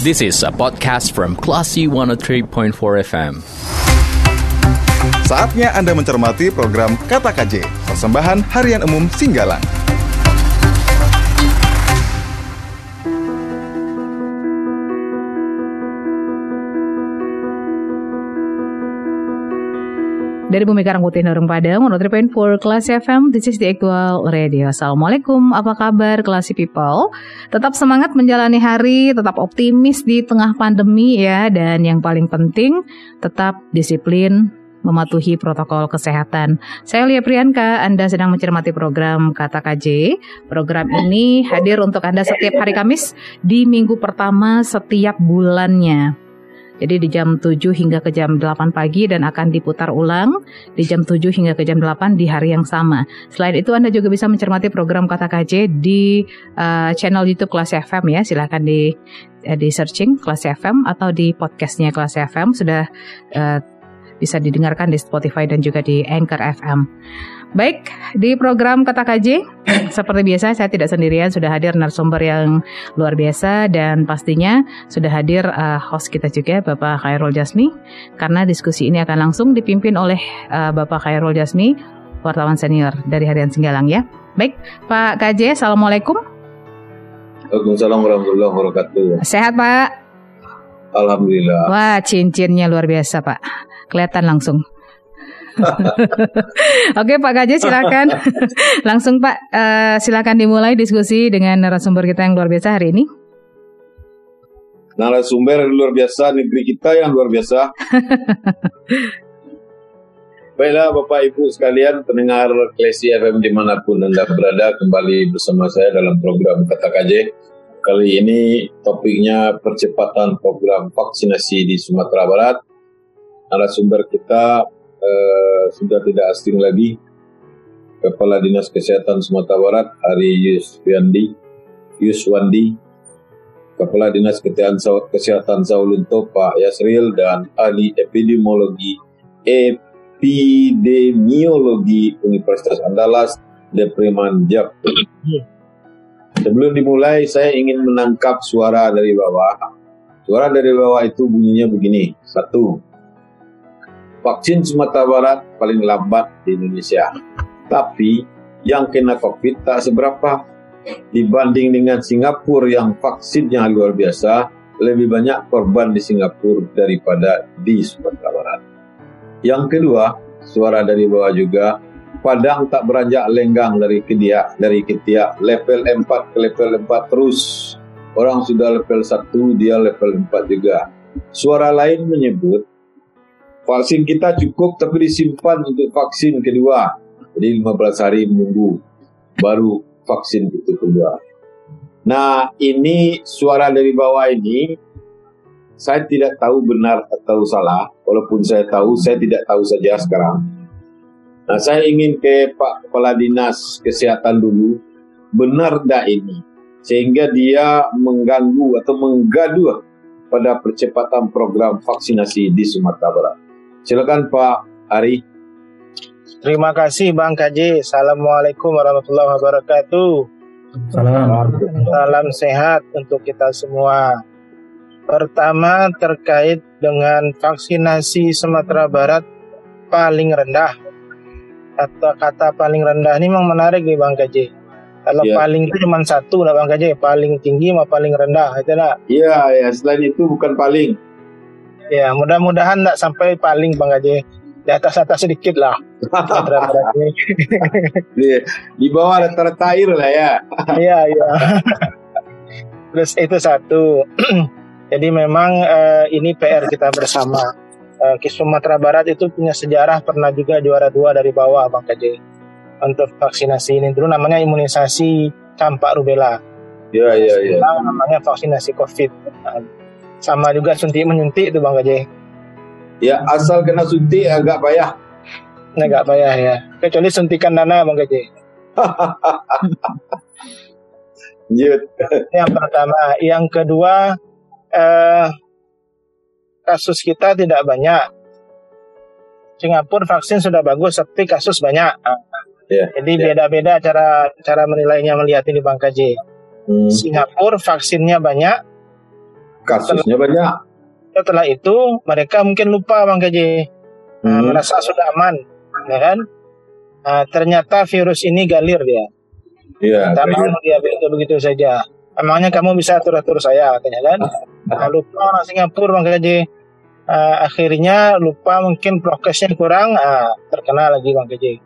This is a podcast from Classy 103.4 FM. Saatnya Anda mencermati program Kata KJ, persembahan harian umum Singgalang. Dari Bumi Karangputih Norong Padang, 103.4 Kelas FM, this is the actual radio. Assalamualaikum, apa kabar Kelas People? Tetap semangat menjalani hari, tetap optimis di tengah pandemi ya, dan yang paling penting, tetap disiplin, mematuhi protokol kesehatan. Saya Lia Priyanka, Anda sedang mencermati program Kata KJ. Program ini hadir untuk Anda setiap hari Kamis di minggu pertama setiap bulannya. Jadi di jam 7 hingga ke jam 8 pagi dan akan diputar ulang di jam 7 hingga ke jam 8 di hari yang sama. Selain itu Anda juga bisa mencermati program Kata KJ di uh, channel YouTube Kelas FM ya. Silahkan di uh, di searching Kelas FM atau di podcastnya Kelas FM sudah uh, bisa didengarkan di Spotify dan juga di Anchor FM. Baik, di program Kata KJ, seperti biasa saya tidak sendirian, sudah hadir narasumber yang luar biasa dan pastinya sudah hadir uh, host kita juga Bapak Khairul Jasmi karena diskusi ini akan langsung dipimpin oleh uh, Bapak Khairul Jasmi, wartawan senior dari Harian Singgalang ya. Baik, Pak KJ, Assalamualaikum. Waalaikumsalam warahmatullahi wabarakatuh. Sehat Pak? Alhamdulillah. Wah, cincinnya luar biasa Pak. Kelihatan langsung. Oke Pak Gaje silakan langsung Pak uh, silakan dimulai diskusi dengan narasumber kita yang luar biasa hari ini. Narasumber yang luar biasa negeri kita yang luar biasa. Baiklah Bapak Ibu sekalian pendengar Klesi FM di mana pun Anda berada kembali bersama saya dalam program Kata KJ. Kali ini topiknya percepatan program vaksinasi di Sumatera Barat. Narasumber kita uh, sudah tidak asing lagi Kepala Dinas Kesehatan Sumatera Barat Hari Yuswandi Yuswandi Kepala Dinas Kesehatan Saulunto Pak Yasril dan ahli epidemiologi epidemiologi Universitas Andalas Depreman Jab. Sebelum dimulai saya ingin menangkap suara dari bawah. Suara dari bawah itu bunyinya begini. Satu, vaksin Sumatera Barat paling lambat di Indonesia. Tapi yang kena COVID tak seberapa. Dibanding dengan Singapura yang vaksinnya luar biasa, lebih banyak korban di Singapura daripada di Sumatera Barat. Yang kedua, suara dari bawah juga, Padang tak beranjak lenggang dari ketiak, dari ketiak level 4 ke level 4 terus. Orang sudah level 1, dia level 4 juga. Suara lain menyebut vaksin kita cukup tapi disimpan untuk vaksin kedua. Jadi 15 hari menunggu baru vaksin itu kedua. Nah ini suara dari bawah ini saya tidak tahu benar atau salah. Walaupun saya tahu, saya tidak tahu saja sekarang. Nah saya ingin ke Pak Kepala Dinas Kesehatan dulu. Benar tak ini? Sehingga dia mengganggu atau menggaduh pada percepatan program vaksinasi di Sumatera Barat. Silakan Pak Ari. Terima kasih Bang KJ. Assalamualaikum warahmatullahi wabarakatuh. Salam. Salam sehat untuk kita semua. Pertama terkait dengan vaksinasi Sumatera Barat paling rendah. Atau kata paling rendah ini memang menarik nih Bang KJ. Kalau Ya. paling itu cuma satu lah Bang KJ, paling tinggi sama paling rendah itu lah. Iya, ya selain itu bukan paling. Ya, mudah-mudahan tidak sampai paling Bang KJ. Di atas-atas sedikit lah. Barat ini. di, di bawah rata-rata air lah ya. Iya, iya. Terus itu satu. Jadi memang eh, ini PR kita bersama. Eh, Ki Sumatera Barat itu punya sejarah pernah juga juara dua dari bawah Bang KJ. Untuk vaksinasi ini dulu namanya imunisasi campak rubella. Iya, iya, iya. Namanya vaksinasi COVID. Nah, sama juga suntik menyuntik itu Bang KJ. Ya asal kena suntik agak payah. Agak payah ya. Kecuali suntikan dana Bang KJ. Lanjut. Yang pertama, yang kedua eh, kasus kita tidak banyak. Singapura vaksin sudah bagus, tapi kasus banyak. Ah, Ya, Jadi ya. beda-beda cara cara menilainya melihat ini Bang KJ. Hmm. Singapura vaksinnya banyak, Kasusnya banyak. Setelah itu mereka mungkin lupa Bang Gaji. Nah, Hmm. merasa sudah aman, ya kan? Nah, ternyata virus ini galir dia. Iya. Mau dia begitu begitu saja. Emangnya kamu bisa atur-atur saya katanya kan? Nah, lupa orang Singapura Bang Gaji. Ah, akhirnya lupa mungkin prokesnya kurang, ah, terkena lagi Bang Gaji.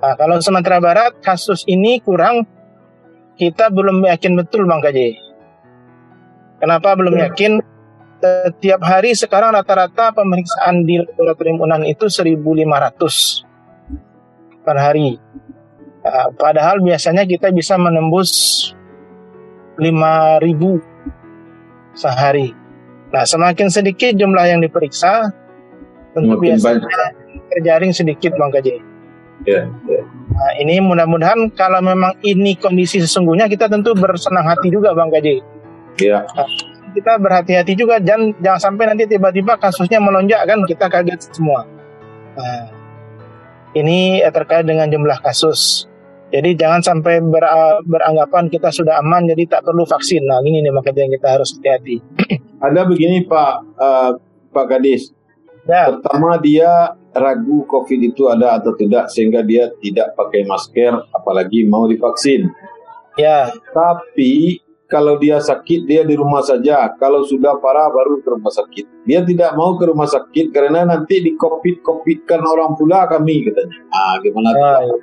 Nah, kalau Sumatera Barat kasus ini kurang, kita belum yakin betul Bang Gaji. Kenapa belum yakin? Setiap hari sekarang rata-rata pemeriksaan di laboratorium Unan itu 1.500 per hari. Ah, padahal biasanya kita bisa menembus 5.000 sehari. Nah, semakin sedikit jumlah yang diperiksa, tentu Makin biasanya terjaring sedikit Bang Gaji. Iya, iya. Nah, ini mudah-mudahan kalau memang ini kondisi sesungguhnya kita tentu bersenang hati juga Bang Gaji. Iya. Kita berhati-hati juga jangan jangan sampai nanti tiba-tiba kasusnya melonjak kan kita kaget semua. Nah, ini eh, terkait dengan jumlah kasus. Jadi jangan sampai ber- beranggapan kita sudah aman jadi tak perlu vaksin. Nah, ini nih makanya yang kita harus hati-hati. Ada begini Pak eh, Pak Gadis. Ya, Pertama dia ragu COVID itu ada atau tidak sehingga dia tidak pakai masker apalagi mau divaksin. ya, Tapi kalau dia sakit dia di rumah saja. Kalau sudah parah baru ke rumah sakit. Dia tidak mau ke rumah sakit karena nanti di covid covidkan orang pula kami katanya. Ah gimana? Ah, Pak?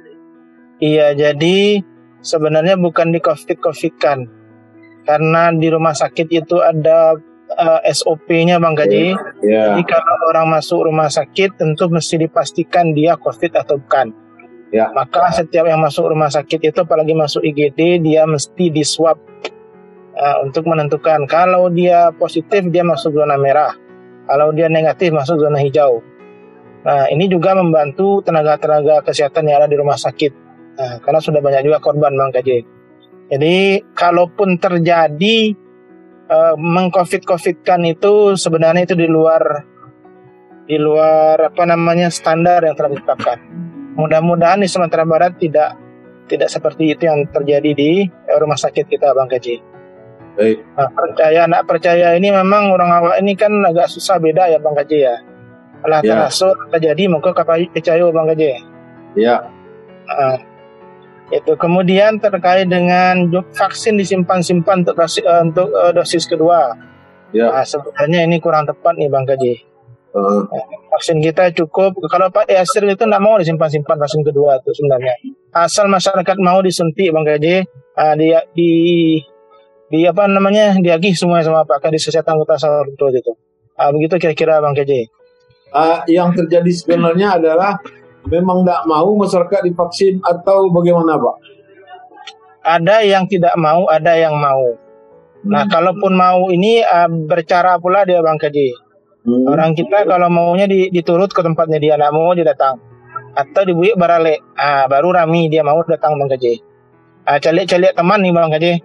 iya. Jadi sebenarnya bukan di covid covid kan, karena di rumah sakit itu ada eh, SOP-nya Bang Gaji. Ya, Jadi kalau orang masuk rumah sakit tentu mesti dipastikan dia COVID atau bukan. ya. Maka setiap yang masuk rumah sakit itu apalagi masuk IGD dia mesti di swab uh, untuk menentukan kalau dia positif dia masuk zona merah, kalau dia negatif masuk zona hijau. Nah ini juga membantu tenaga-tenaga kesehatan yang ada di rumah sakit Nah, karena sudah banyak juga korban Bang KJ. Jadi kalaupun terjadi uh, mengcovid-covidkan itu sebenarnya itu di luar di luar apa namanya standar yang telah ditetapkan. Mudah-mudahan di Sumatera Barat tidak tidak seperti itu yang terjadi di eh, rumah sakit kita Bang Kaji. Baik. Nah, percaya nak percaya ini memang orang awak ini kan agak susah beda ya Bang Kaji ya. Alah Ya. terasuk terjadi maka kapai percaya Bang Kaji. Ya, Nah, itu kemudian terkait dengan vaksin disimpan-simpan untuk dosis, eh, untuk eh, dosis kedua. ya. Nah, sebenarnya ini kurang tepat nih Bang Kaji. Eh, vaksin kita cukup kalau Pak Yasir itu nggak mau disimpan-simpan vaksin kedua itu sebenarnya asal masyarakat mau disuntik Bang Gaji ah, di di di apa namanya diagih semua sama Pak Kadis Kesehatan Kota Samarinda itu ah, begitu kira-kira Bang Gaji ah, yang terjadi sebenarnya adalah memang tidak mau masyarakat divaksin atau bagaimana Pak? ada yang tidak mau ada yang mau. Nah kalaupun mau ini ah, bercara pula dia Bang Gaji Hmm. orang kita kalau maunya di- diturut ke tempatnya dia nggak mau dia datang. Atau dibuik barale. Ah baru rami dia mau datang Bang Gaji ah calik-calik teman nih Bang Gaji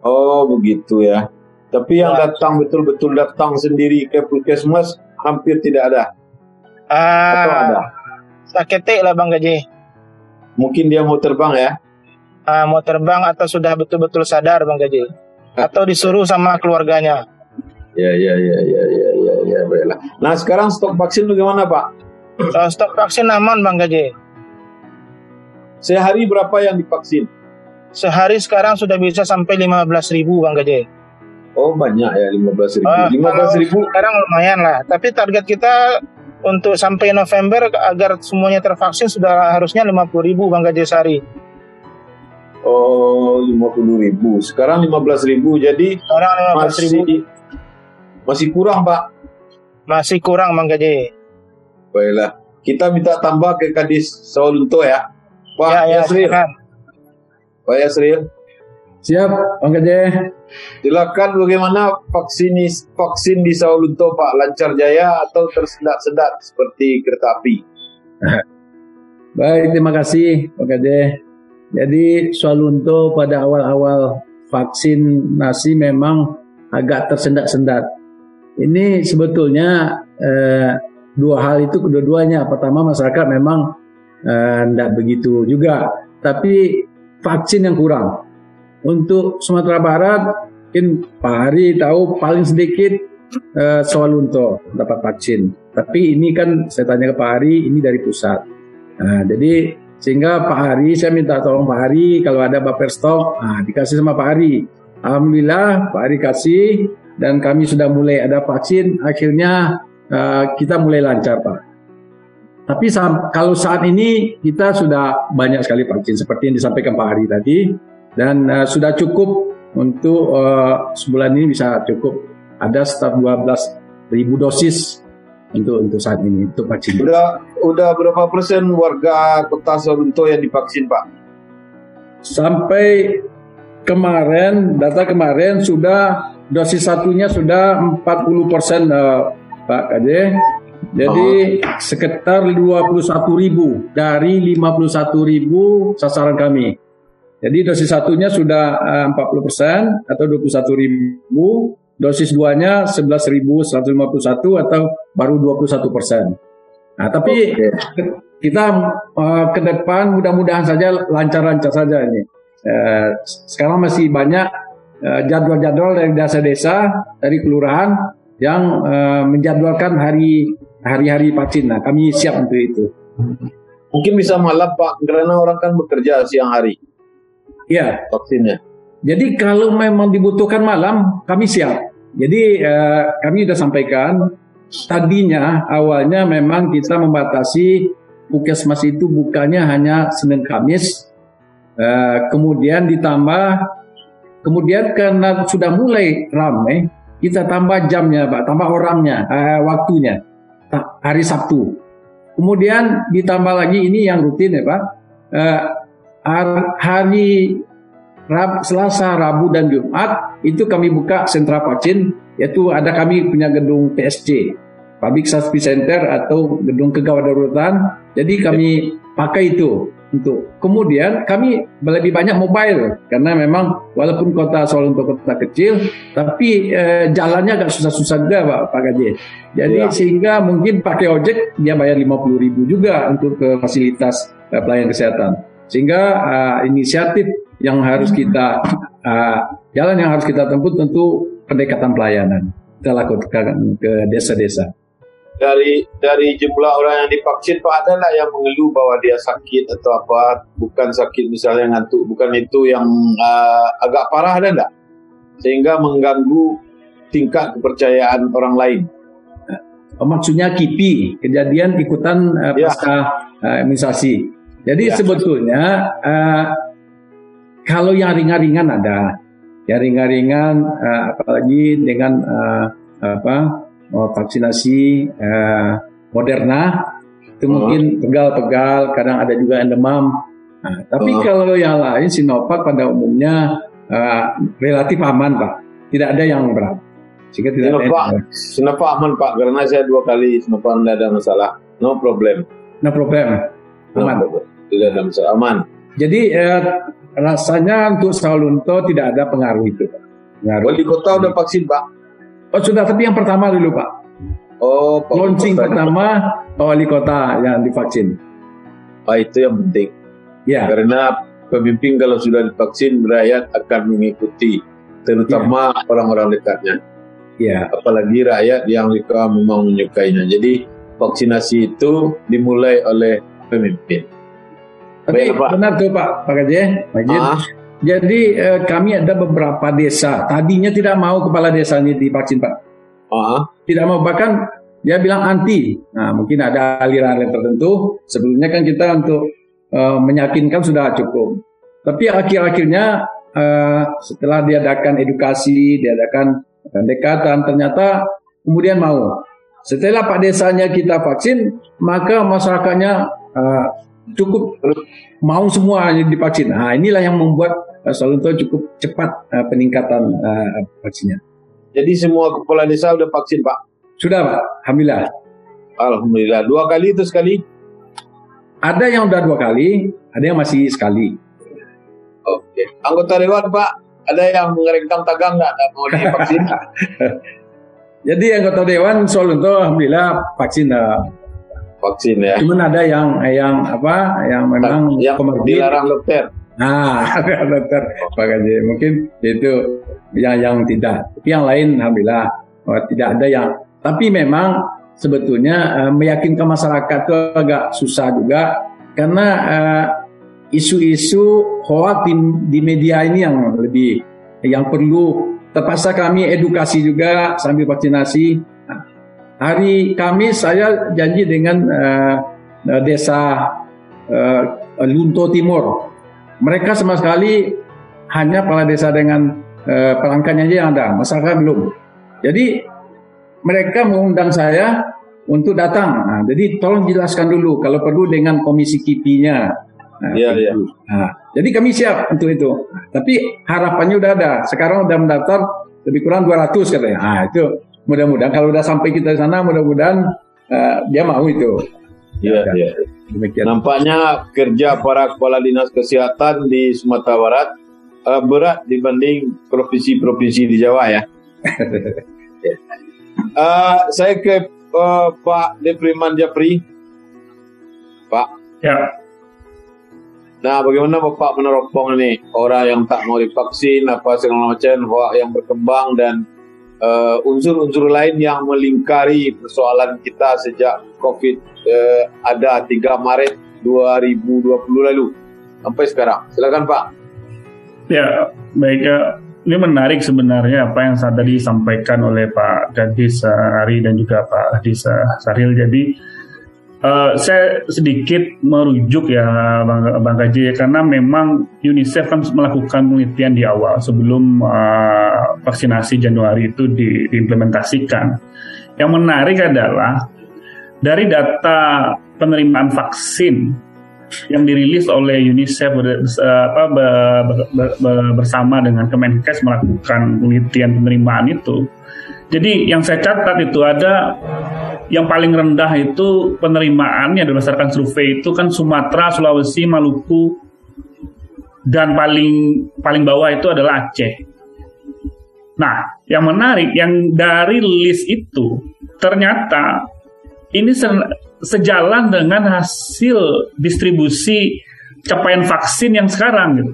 Oh begitu ya. Tapi yang Ya. datang betul-betul datang sendiri ke puskesmas hampir tidak ada. Atau ada. Ah, saketik lah Bang Gaji. Mungkin dia mau terbang ya. Ah, mau terbang atau sudah betul-betul sadar Bang Gaji. Atau disuruh sama keluarganya. Ya ya ya ya ya ya ya baiklah. Nah sekarang stok vaksin bagaimana Pak? Kalau stok vaksin aman Bang Gaji. Sehari berapa yang divaksin? Sehari sekarang sudah bisa sampai 15.000 ribu Bang Gaji. Oh banyak ya 15 ribu. Ah, 15 kalau ribu. Sekarang lumayan lah. Tapi target kita untuk sampai November agar semuanya tervaksin sudah harusnya 50.000 ribu Bang Gaji sehari. Oh 50 ribu. Sekarang 15 ribu. Jadi Sekarang 15.000 ribu masih masih kurang Pak. masih kurang Bang Gaji. Baiklah. Kita minta tambah ke Kadis Sawalunto ya. Pak ya, ya, Yasril. silakan. Pak Yasril. Siap, Bang Gede. Silakan bagaimana vaksinis vaksin di Sawalunto Pak lancar jaya atau tersendat-sendat seperti kereta api? Baik, terima kasih Pak Gede. Jadi Swalunto pada awal-awal vaksinasi memang agak tersendat-sendat. Ini sebetulnya eh, dua hal itu kedua-duanya. Pertama masyarakat memang tidak begitu juga, tapi vaksin yang kurang. Untuk Sumatera Barat mungkin Pak Hari tahu paling sedikit uh, soal untuk dapat vaksin. Tapi ini kan saya tanya ke Pak Hari, ini dari pusat. Nah, jadi sehingga Pak Hari, saya minta tolong Pak Hari kalau ada buffer stok, nah, dikasih sama Pak Hari. Alhamdulillah Pak Hari kasih dan kami sudah mulai ada vaksin. Akhirnya uh, kita mulai lancar Pak. Tapi saat, kalau saat ini kita sudah banyak sekali vaksin seperti yang disampaikan Pak Hari tadi dan uh, sudah cukup untuk uh, sebulan ini bisa cukup ada sekitar 12 ribu dosis untuk untuk saat ini untuk vaksin. Udah udah berapa persen warga Kota Sorunto yang divaksin Pak? Sampai kemarin data kemarin sudah dosis satunya sudah 40 persen uh, Pak Kade jadi oh. sekitar 21 ribu dari 51 ribu sasaran kami. Jadi dosis satunya sudah uh, 40 persen atau 21 ribu, dosis duanya 11.151 atau baru 21 persen. Nah, tapi okay. kita uh, ke depan mudah-mudahan saja lancar-lancar saja ini. Uh, sekarang masih banyak uh, jadwal-jadwal dari desa-desa, dari kelurahan yang uh, menjadwalkan hari hari-hari vaksin. Nah, kami siap untuk itu. Mungkin bisa malam Pak, karena orang kan bekerja siang hari. Iya. Vaksinnya. Jadi kalau memang dibutuhkan malam, kami siap. Jadi eh, kami sudah sampaikan tadinya awalnya memang kita membatasi puskesmas itu bukannya hanya Senin Kamis, eh, kemudian ditambah, kemudian karena sudah mulai ramai, kita tambah jamnya, Pak, tambah orangnya, eh, waktunya hari Sabtu. Kemudian ditambah lagi ini yang rutin ya Pak. Eh, hari Rab, Selasa, Rabu dan Jumat itu kami buka sentra vaksin yaitu ada kami punya gedung PSC Public Safety Center atau gedung kegawat daruratan. Jadi kami pakai itu untuk kemudian kami lebih banyak mobile karena memang walaupun kota Solo untuk kota kecil tapi eh, jalannya agak susah-susah juga Pak Pak Gaji. Jadi ya. sehingga mungkin pakai ojek dia bayar 50 ribu juga untuk ke fasilitas eh, pelayanan kesehatan. Sehingga uh, inisiatif yang harus kita uh, jalan yang harus kita tempuh tentu pendekatan pelayanan kita lakukan ke desa-desa dari dari jumlah orang yang divaksin Pak ada lah yang mengeluh bahwa dia sakit atau apa? Bukan sakit misalnya ngantuk bukan itu yang uh, agak parah ada enggak sehingga mengganggu tingkat kepercayaan orang lain. Oh, maksudnya KIPI kejadian ikutan uh, ya. pasca uh, imunisasi. Jadi ya. sebetulnya uh, kalau yang ringan-ringan ada. Yang ringan-ringan uh, apalagi dengan uh, apa vaksinasi uh, Moderna itu oh. mungkin pegal-pegal, kadang ada juga yang demam. Nah, tapi oh. kalau yang lain Sinovac pada umumnya uh, relatif aman pak, tidak ada yang berat. Sehingga tidak Sinovac, ada yang Sinovac aman pak, karena saya dua kali Sinovac tidak ada masalah, no problem. No problem, aman. No Tidak ada masalah, aman. Jadi uh, rasanya untuk Salunto tidak ada pengaruh itu. Pengaruh. Wali kota udah vaksin pak? Oh sudah, tapi yang pertama dulu Pak. Oh, Pak launching Kota. pertama Pak Wali Kota yang divaksin. Oh itu yang penting. Ya. Karena pemimpin kalau sudah divaksin, rakyat akan mengikuti, terutama ya. orang-orang dekatnya. Ya. Apalagi rakyat yang mereka memang menyukainya. Jadi vaksinasi itu dimulai oleh pemimpin. Tapi Baik, Pak. benar tuh Pak, Pak Gaji. Pak Ah. Jadi eh, kami ada beberapa desa. Tadinya tidak mau kepala desanya divaksin Pak. Uh-huh. Tidak mau bahkan dia bilang anti. Nah mungkin ada aliran-aliran tertentu. Sebelumnya kan kita untuk uh, meyakinkan sudah cukup. Tapi akhir-akhirnya uh, setelah diadakan edukasi, diadakan pendekatan, ternyata kemudian mau. Setelah Pak desanya kita vaksin, maka masyarakatnya uh, cukup mau semua divaksin. Nah inilah yang membuat Salunto cukup cepat uh, peningkatan uh, vaksinnya. Jadi semua kepala desa sudah vaksin Pak? Sudah Pak, Alhamdulillah. Alhamdulillah. Dua kali itu sekali? Ada yang sudah dua kali, ada yang masih sekali. Oke. Anggota Dewan Pak, ada yang mengeringkan tagang nggak mau divaksin? Jadi anggota Dewan Salunto Alhamdulillah vaksin uh, vaksin ya. Cuman ada yang yang apa yang memang yang dilarang dokter. Nah, dokter Gaji, mungkin itu yang yang tidak. Tapi yang lain, alhamdulillah oh, tidak ada yang. Tapi memang sebetulnya uh, meyakinkan masyarakat itu agak susah juga karena uh, isu-isu hoax di, di media ini yang lebih yang perlu terpaksa kami edukasi juga sambil vaksinasi. Hari Kamis saya janji dengan uh, desa uh, Lunto Timur mereka sama sekali hanya kepala desa dengan uh, perangkatnya aja yang ada, masyarakat belum. Jadi mereka mengundang saya untuk datang. Nah, jadi tolong jelaskan dulu kalau perlu dengan komisi KIPI-nya. Nah, Iya, iya. Nah, jadi kami siap untuk itu. Tapi harapannya udah ada. Sekarang udah mendaftar lebih kurang 200 katanya. Nah, itu mudah-mudahan kalau udah sampai kita di sana mudah-mudahan uh, dia mau itu. Iya, Ya, iya. Demikian. Nampaknya kerja para kepala dinas kesehatan di Sumatera Barat eh, berat dibanding provinsi-provinsi di Jawa ya. Eh, saya ke eh, Pak Depriman Japri. Pak, Ya, nah bagaimana Bapak meneropong ini orang yang tak mau divaksin, apa segala macam, hoax yang berkembang dan eh, unsur-unsur lain yang melingkari persoalan kita sejak COVID eh, ada 3 Maret 2020 lalu sampai sekarang. Silakan Pak. ya baik. ya. Ini menarik sebenarnya apa yang saat tadi disampaikan oleh Pak Gadis eh, Ari dan juga Pak Hadis eh, Saril. Jadi eh, saya sedikit merujuk ya Bang, Bang Gaji karena memang UNICEF kan melakukan penelitian di awal sebelum eh, vaksinasi Januari itu di- diimplementasikan. Yang menarik adalah dari data penerimaan vaksin yang dirilis oleh UNICEF eh, apa, be- be- be- be- bersama dengan Kemenkes melakukan penelitian penerimaan itu. Jadi yang saya catat itu ada yang paling rendah itu penerimaannya berdasarkan survei itu kan Sumatera, Sulawesi, Maluku dan paling paling bawah itu adalah Aceh. Nah, yang menarik yang dari list itu ternyata ini se- sejalan dengan hasil distribusi capaian vaksin yang sekarang gitu.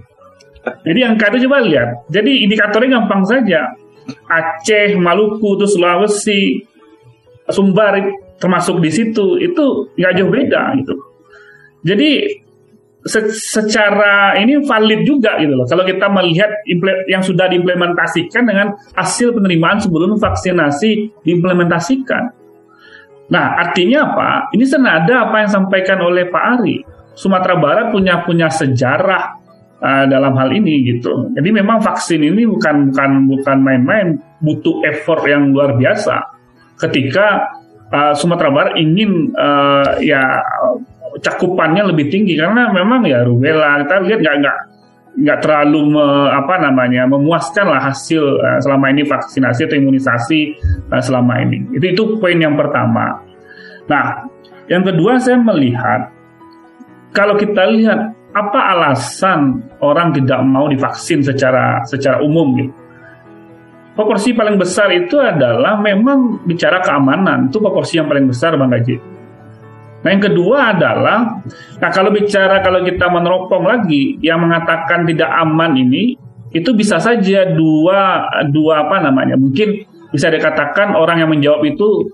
Jadi yang itu coba lihat. Jadi indikatornya gampang saja. Aceh, Maluku, terus Sulawesi, Sumbar termasuk di situ itu nggak jauh beda gitu. Jadi se- secara ini valid juga gitu loh. Kalau kita melihat yang sudah diimplementasikan dengan hasil penerimaan sebelum vaksinasi diimplementasikan. Nah, artinya apa? Ini senada apa yang disampaikan oleh Pak Ari. Sumatera Barat punya punya sejarah uh, dalam hal ini gitu. Jadi memang vaksin ini bukan bukan bukan main-main, butuh effort yang luar biasa. Ketika uh, Sumatera Barat ingin uh, ya cakupannya lebih tinggi karena memang ya rubella kita lihat nggak nggak nggak terlalu me- apa namanya memuaskan lah hasil uh, selama ini vaksinasi atau imunisasi uh, selama ini. Itu itu poin yang pertama. Nah, yang kedua saya melihat kalau kita lihat apa alasan orang tidak mau divaksin secara secara umum gitu. Proporsi paling besar itu adalah memang bicara keamanan, itu proporsi yang paling besar Bang Gaji. Nah yang kedua adalah, nah kalau bicara kalau kita meneropong lagi, yang mengatakan tidak aman ini, itu bisa saja dua dua apa namanya, mungkin bisa dikatakan orang yang menjawab itu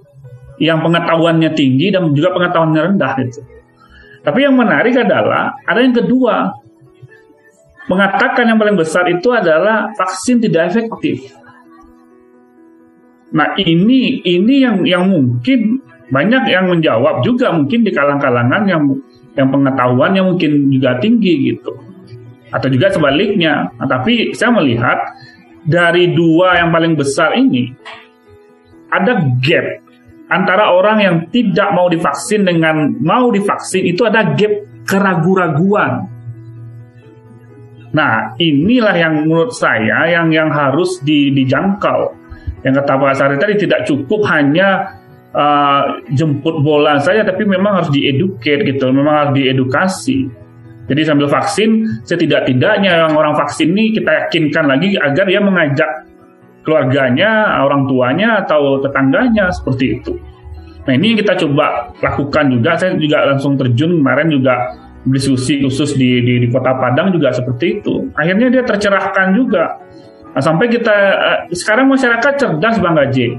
yang pengetahuannya tinggi dan juga pengetahuannya rendah gitu. Tapi yang menarik adalah ada yang kedua, mengatakan yang paling besar itu adalah vaksin tidak efektif. Nah ini ini yang yang mungkin banyak yang menjawab juga mungkin di kalang-kalangan yang yang pengetahuannya mungkin juga tinggi gitu atau juga sebaliknya. Nah, tapi saya melihat dari dua yang paling besar ini ada gap antara orang yang tidak mau divaksin dengan mau divaksin itu ada gap keraguan-raguan. Nah, inilah yang menurut saya yang yang harus di, dijangkau. Yang kata Pak Sari tadi tidak cukup hanya uh, jemput bola saja, tapi memang harus dieducate gitu, memang harus diedukasi. Jadi sambil vaksin, setidak-tidaknya yang orang vaksin ini kita yakinkan lagi agar dia mengajak keluarganya, orang tuanya atau tetangganya seperti itu. Nah ini yang kita coba lakukan juga. Saya juga langsung terjun kemarin juga diskusi khusus di, di di kota Padang juga seperti itu. Akhirnya dia tercerahkan juga. Nah, sampai kita uh, sekarang masyarakat cerdas Bang Gaji.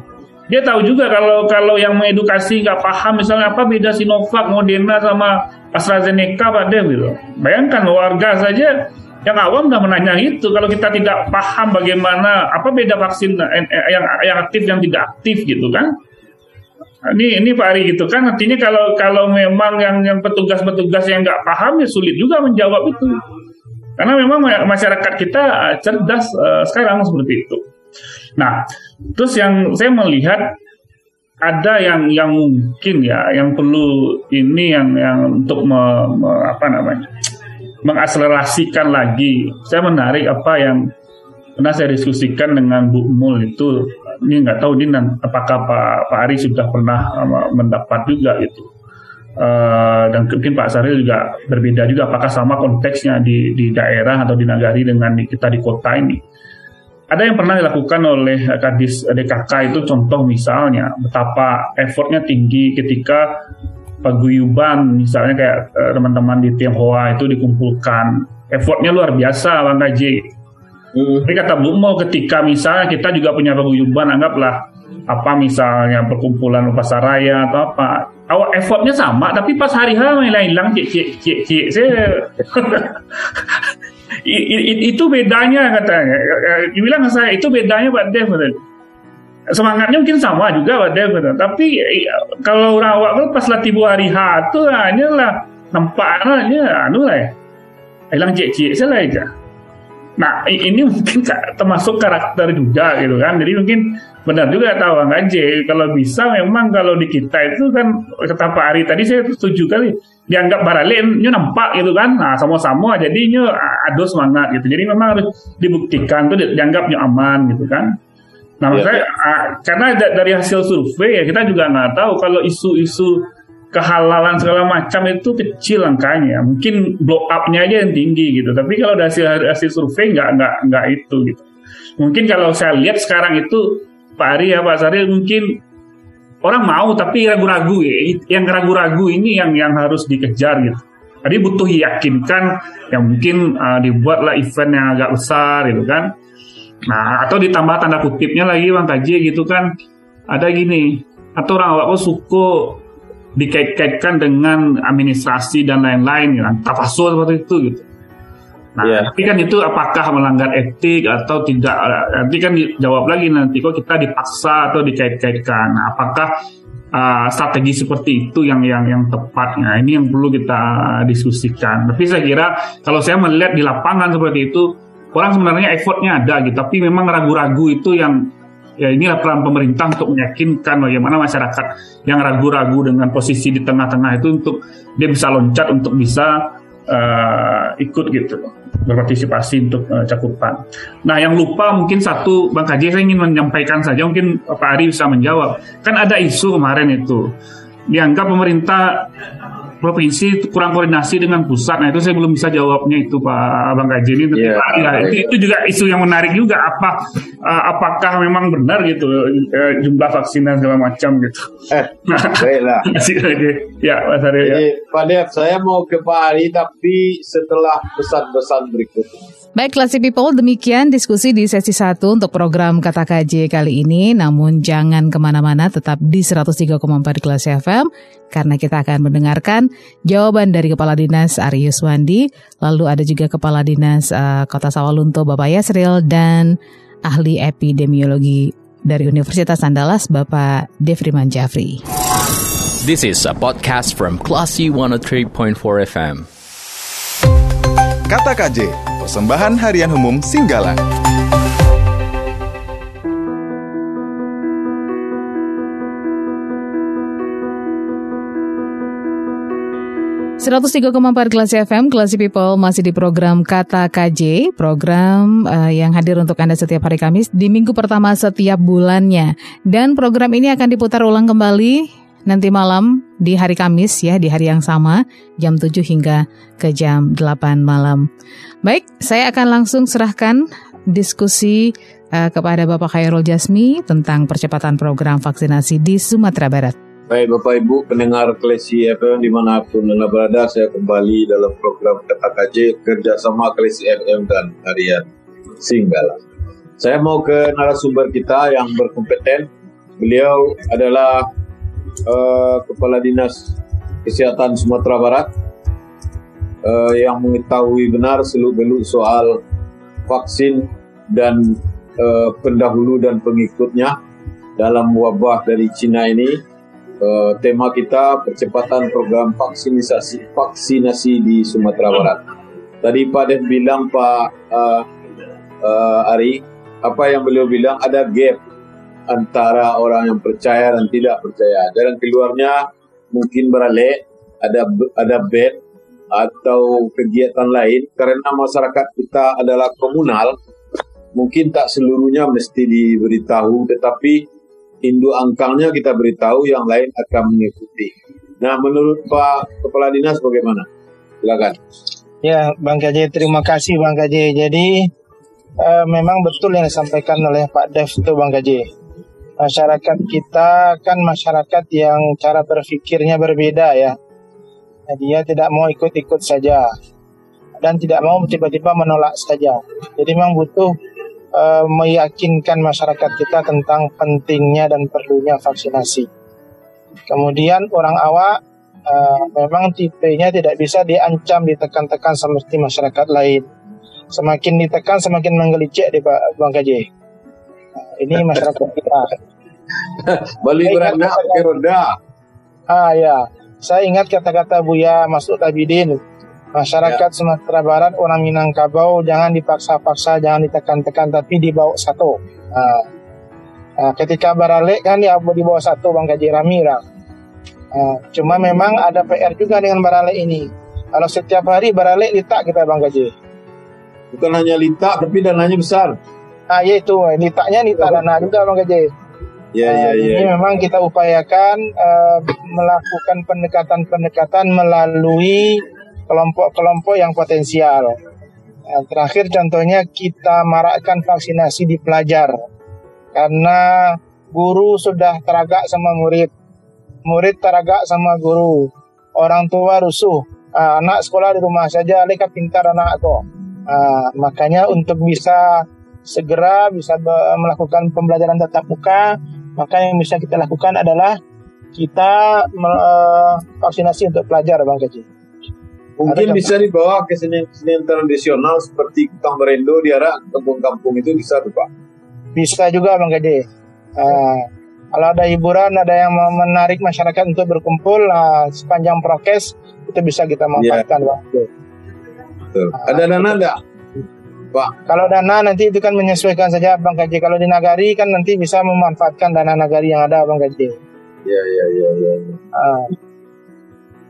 Dia tahu juga kalau kalau yang mengedukasi nggak paham misalnya apa beda Sinovac, Moderna sama AstraZeneca Pak Dev gitu. Bayangkan warga saja yang awam udah menanya itu kalau kita tidak paham bagaimana apa beda vaksin yang yang aktif yang tidak aktif gitu kan ini ini Pak Ari gitu kan artinya kalau kalau memang yang yang petugas-petugas yang nggak paham ya sulit juga menjawab itu karena memang masyarakat kita eh, cerdas uh, sekarang seperti itu. Nah, terus yang saya melihat ada yang yang mungkin ya yang perlu ini yang yang untuk me, me, apa namanya mengakselerasikan lagi. Saya menarik apa yang pernah saya diskusikan dengan Bu Mul itu. Ini nggak tahu ini apakah Pak Pak Ari sudah pernah uh, mendapat juga itu. Uh, dan mungkin Pak Saril juga berbeda juga apakah sama konteksnya di di daerah atau di nagari dengan kita di kota ini. Ada yang pernah dilakukan oleh Kadis DKK itu contoh misalnya betapa effortnya tinggi ketika paguyuban misalnya kayak uh, teman-teman di Tionghoa itu dikumpulkan effortnya luar biasa Bang Kaji hmm. tapi kata Bu mau ketika misalnya kita juga punya paguyuban anggaplah apa misalnya perkumpulan pasaraya atau apa awal effortnya sama tapi pas hari H malah hilang cik cik cik cik saya itu bedanya katanya dibilang saya itu bedanya Pak Dev semangatnya mungkin sama juga Pak Dev tapi kalau orang awak pas latih hari H itu hanya lah nampaknya anu lah hilang cek-cek salah aja nah ini mungkin termasuk karakter juga gitu kan. Jadi mungkin benar juga tahu Bang J kalau bisa memang kalau di kita itu kan kata Pak Ari tadi saya setuju kali dianggap barale nyu nampak gitu kan. Nah sama-sama jadinya ada semangat gitu. Jadi memang harus dibuktikan tuh dianggap nyu aman gitu kan. Nah, ya, saya, ya. karena dari hasil survei ya kita juga nggak tahu kalau isu-isu kehalalan segala macam itu kecil angkanya. Mungkin blow up-nya aja yang tinggi gitu. Tapi kalau dari hasil, hasil survei nggak nggak nggak itu gitu. Mungkin kalau saya lihat sekarang itu Pak Ari ya Pak Sari mungkin orang mau tapi ragu-ragu ya. Yang ragu-ragu ini yang yang harus dikejar gitu. Tadi butuh yakinkan yang mungkin uh, dibuatlah event yang agak besar gitu kan Nah, atau ditambah tanda kutipnya lagi Bang Kaji gitu kan ada gini, atau orang awak suku dikait-kaitkan dengan administrasi dan lain-lain, ya, tafasul seperti itu gitu. Nah, yeah. tapi kan itu apakah melanggar etik atau tidak? Nanti kan dijawab lagi nanti kok kita dipaksa atau dikait-kaitkan. Nah, apakah uh, strategi seperti itu yang yang yang tepat? Nah, ini yang perlu kita diskusikan. Tapi saya kira kalau saya melihat di lapangan seperti itu orang sebenarnya effortnya ada gitu, tapi memang ragu-ragu itu yang ya inilah peran pemerintah untuk meyakinkan bagaimana masyarakat yang ragu-ragu dengan posisi di tengah-tengah itu untuk dia bisa loncat untuk bisa uh, ikut gitu berpartisipasi untuk uh, cakupan. Nah yang lupa mungkin satu Bang Kaji saya ingin menyampaikan saja mungkin Pak Ari bisa menjawab kan ada isu kemarin itu dianggap pemerintah provinsi kurang koordinasi dengan pusat. Nah itu saya belum bisa jawabnya itu Pak Abang Gaji ini. Yeah, ya, itu, itu juga isu yang menarik juga. Apa uh, apakah memang benar gitu uh, jumlah vaksin dan segala macam gitu. Eh, baiklah. ya Mas ya. Pak Dev, saya mau ke Pak Ali tapi setelah pesan-pesan berikut. Baik, Classy People, demikian diskusi di sesi 1 untuk program Kata KJ kali ini. Namun jangan ke mana-mana, tetap di 103,4 kelas FM, karena kita akan mendengarkan jawaban dari Kepala Dinas Arius Wandi, lalu ada juga Kepala Dinas uh, Kota Sawalunto Bapak Yasril, dan ahli epidemiologi dari Universitas Andalas Bapak Devriman Jafri. This is a podcast from Classy 103.4 FM. Kata KJ, persembahan harian umum Singgalang. Empat kelas FM, Classy People masih di program Kata KJ, program uh, yang hadir untuk Anda setiap hari Kamis di minggu pertama setiap bulannya. Dan program ini akan diputar ulang kembali nanti malam di hari Kamis ya, di hari yang sama, jam 7 hingga ke jam 8 malam. Baik, saya akan langsung serahkan diskusi uh, kepada Bapak Khairul Jasmi tentang percepatan program vaksinasi di Sumatera Barat. Baik Bapak Ibu pendengar Klesi FM di mana pun Anda berada, saya kembali dalam program Kata KJ kerjasama Klesi FM dan Harian Singgala. Saya mau ke narasumber kita yang berkompeten. Beliau adalah uh, Kepala Dinas Kesehatan Sumatera Barat uh, yang mengetahui benar seluk-beluk soal vaksin dan uh, pendahulu dan pengikutnya dalam wabah dari Cina ini uh, tema kita percepatan program vaksinasi vaksinasi di Sumatera Barat. Tadi Pak Dev bilang Pak uh, uh, Ari, apa yang beliau bilang ada gap antara orang yang percaya dan tidak percaya. Jalan keluarnya mungkin beralih, ada ada bed atau kegiatan lain karena masyarakat kita adalah komunal. Mungkin tak seluruhnya mesti diberitahu, tetapi induk angkangnya kita beritahu yang lain akan mengikuti. Nah, menurut Pak Kepala Dinas bagaimana? Silakan. Ya, Bang Kaji, terima kasih Bang Kaji. Jadi uh, memang betul yang disampaikan oleh Pak Dev itu Bang Kaji. Masyarakat kita kan masyarakat yang cara berpikirnya berbeda ya. Nah, dia tidak mau ikut-ikut saja dan tidak mau tiba-tiba menolak saja. Jadi memang butuh uh, meyakinkan masyarakat kita tentang pentingnya dan perlunya vaksinasi. Kemudian orang awak uh, memang tipenya tidak bisa diancam ditekan-tekan seperti masyarakat lain. Semakin ditekan semakin menggelicik di Bang KJ. Nah, ini masyarakat kita. Balik roda. Ah ya, saya ingat kata-kata Buya Masud Abidin Masyarakat ya. Sumatera Barat, orang Minangkabau jangan dipaksa-paksa, jangan ditekan-tekan, tapi dibawa satu. Nah, nah, ketika baralik kan ya di bawah satu Bang Gaji Ramira. Nah, cuma memang ada PR juga dengan baralik ini. Kalau setiap hari baralik litak kita Bang Gaji. Bukan hanya litak, tapi dananya besar. Ah, ya itu, litaknya litak oh. dana juga Bang Gaji. Ya, ya, ya. Ini memang kita upayakan uh, melakukan pendekatan-pendekatan melalui kelompok-kelompok yang potensial. Nah, terakhir contohnya kita marakkan vaksinasi di pelajar karena guru sudah teragak sama murid, murid teragak sama guru, orang tua rusuh, nah, anak sekolah di rumah saja, mereka pintar anak kok. Nah, makanya untuk bisa segera bisa melakukan pembelajaran tatap muka, maka yang bisa kita lakukan adalah kita uh, vaksinasi untuk pelajar, Bang Kecil. Mungkin bisa dibawa ke seni-seni tradisional seperti Kutang Berendo di arah kampung-kampung itu bisa tuh Pak? Bisa juga Bang Gede. Uh, kalau ada hiburan, ada yang menarik masyarakat untuk berkumpul, uh, sepanjang prokes itu bisa kita manfaatkan yeah. Bang. Uh, ada dana enggak? Pak. Kalau dana nanti itu kan menyesuaikan saja Bang Gaji. Kalau di Nagari kan nanti bisa memanfaatkan dana Nagari yang ada Bang Gaji. Iya, iya, iya. Ya. Uh,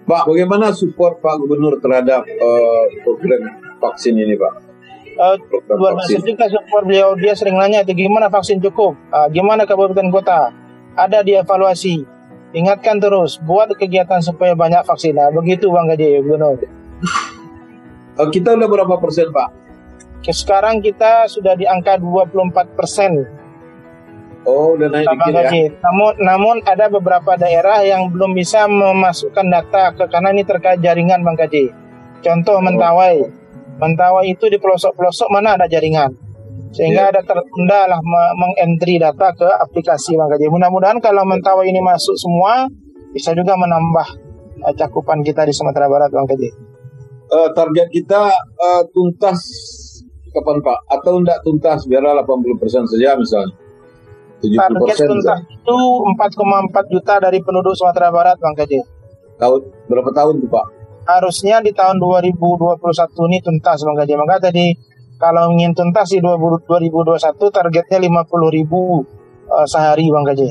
Pak, bagaimana support Pak Gubernur terhadap uh, program vaksin ini, Pak? Uh, luar biasa juga support beliau. Dia sering nanya, gimana vaksin cukup? Uh, gimana kabupaten kota? Ada dievaluasi. Ingatkan terus, buat kegiatan supaya banyak vaksin. Nah, begitu Bang Gaji, Gubernur. Uh, kita udah berapa persen, Pak? Sekarang kita sudah di angka 24 persen Oh, udah naik dikit ya. Namun, namun ada beberapa daerah yang belum bisa memasukkan data ke karena ini terkait jaringan Bang Kaji. Contoh oh. Mentawai. Mentawai itu di pelosok-pelosok mana ada jaringan. Sehingga yeah. ada tertunda lah mengentry data ke aplikasi Bang Kaji. Mudah-mudahan kalau Mentawai ini masuk semua bisa juga menambah uh, cakupan kita di Sumatera Barat Bang Kaji. Uh, target kita uh, tuntas kapan Pak? Atau tidak tuntas biarlah 80% saja misalnya? Target tuntas itu 4,4 juta dari penduduk Sumatera Barat, Bang Kaji. Tahun berapa tahun tuh Pak? Harusnya di tahun 2021 ini tuntas, Bang Kaji. Maka tadi kalau ingin tuntas di 2021 targetnya 50 ribu uh, sehari, Bang Kaji.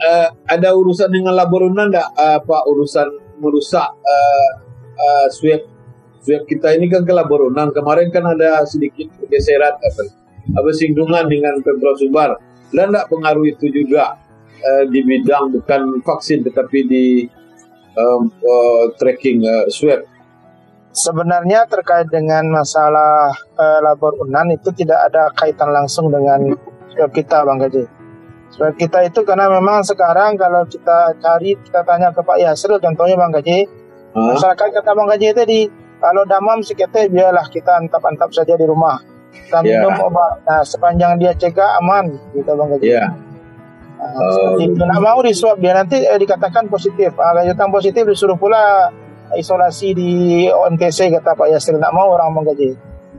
Uh, ada urusan dengan laboratorium enggak uh, Pak urusan merusak uh, uh, swab swab kita ini kan ke laboratorium kemarin kan ada sedikit pergeseran apa, apa singgungan dengan Pemprov Sumbar dan tidak pengaruh itu juga uh, di bidang bukan vaksin tetapi di um, uh, tracking uh, swab. Sebenarnya terkait dengan masalah uh, labor unan itu tidak ada kaitan langsung dengan swab kita, Bang Gaji. Supaya kita itu karena memang sekarang kalau kita cari kita tanya ke Pak Yasril contohnya Bang Gaji, Hah? masyarakat kata Bang Gaji tadi kalau damam sikitnya biarlah kita antap-antap saja di rumah. Kita Ya. minum obat. Nah, sepanjang dia cegah aman gitu Bang Gaji. Ya, Nah, Oh, seperti itu. Nggak mau disuap dia nanti eh, dikatakan positif. Ah, kalau datang positif disuruh pula isolasi di OMTC kata Pak Yasir. Nggak mau orang menggaji.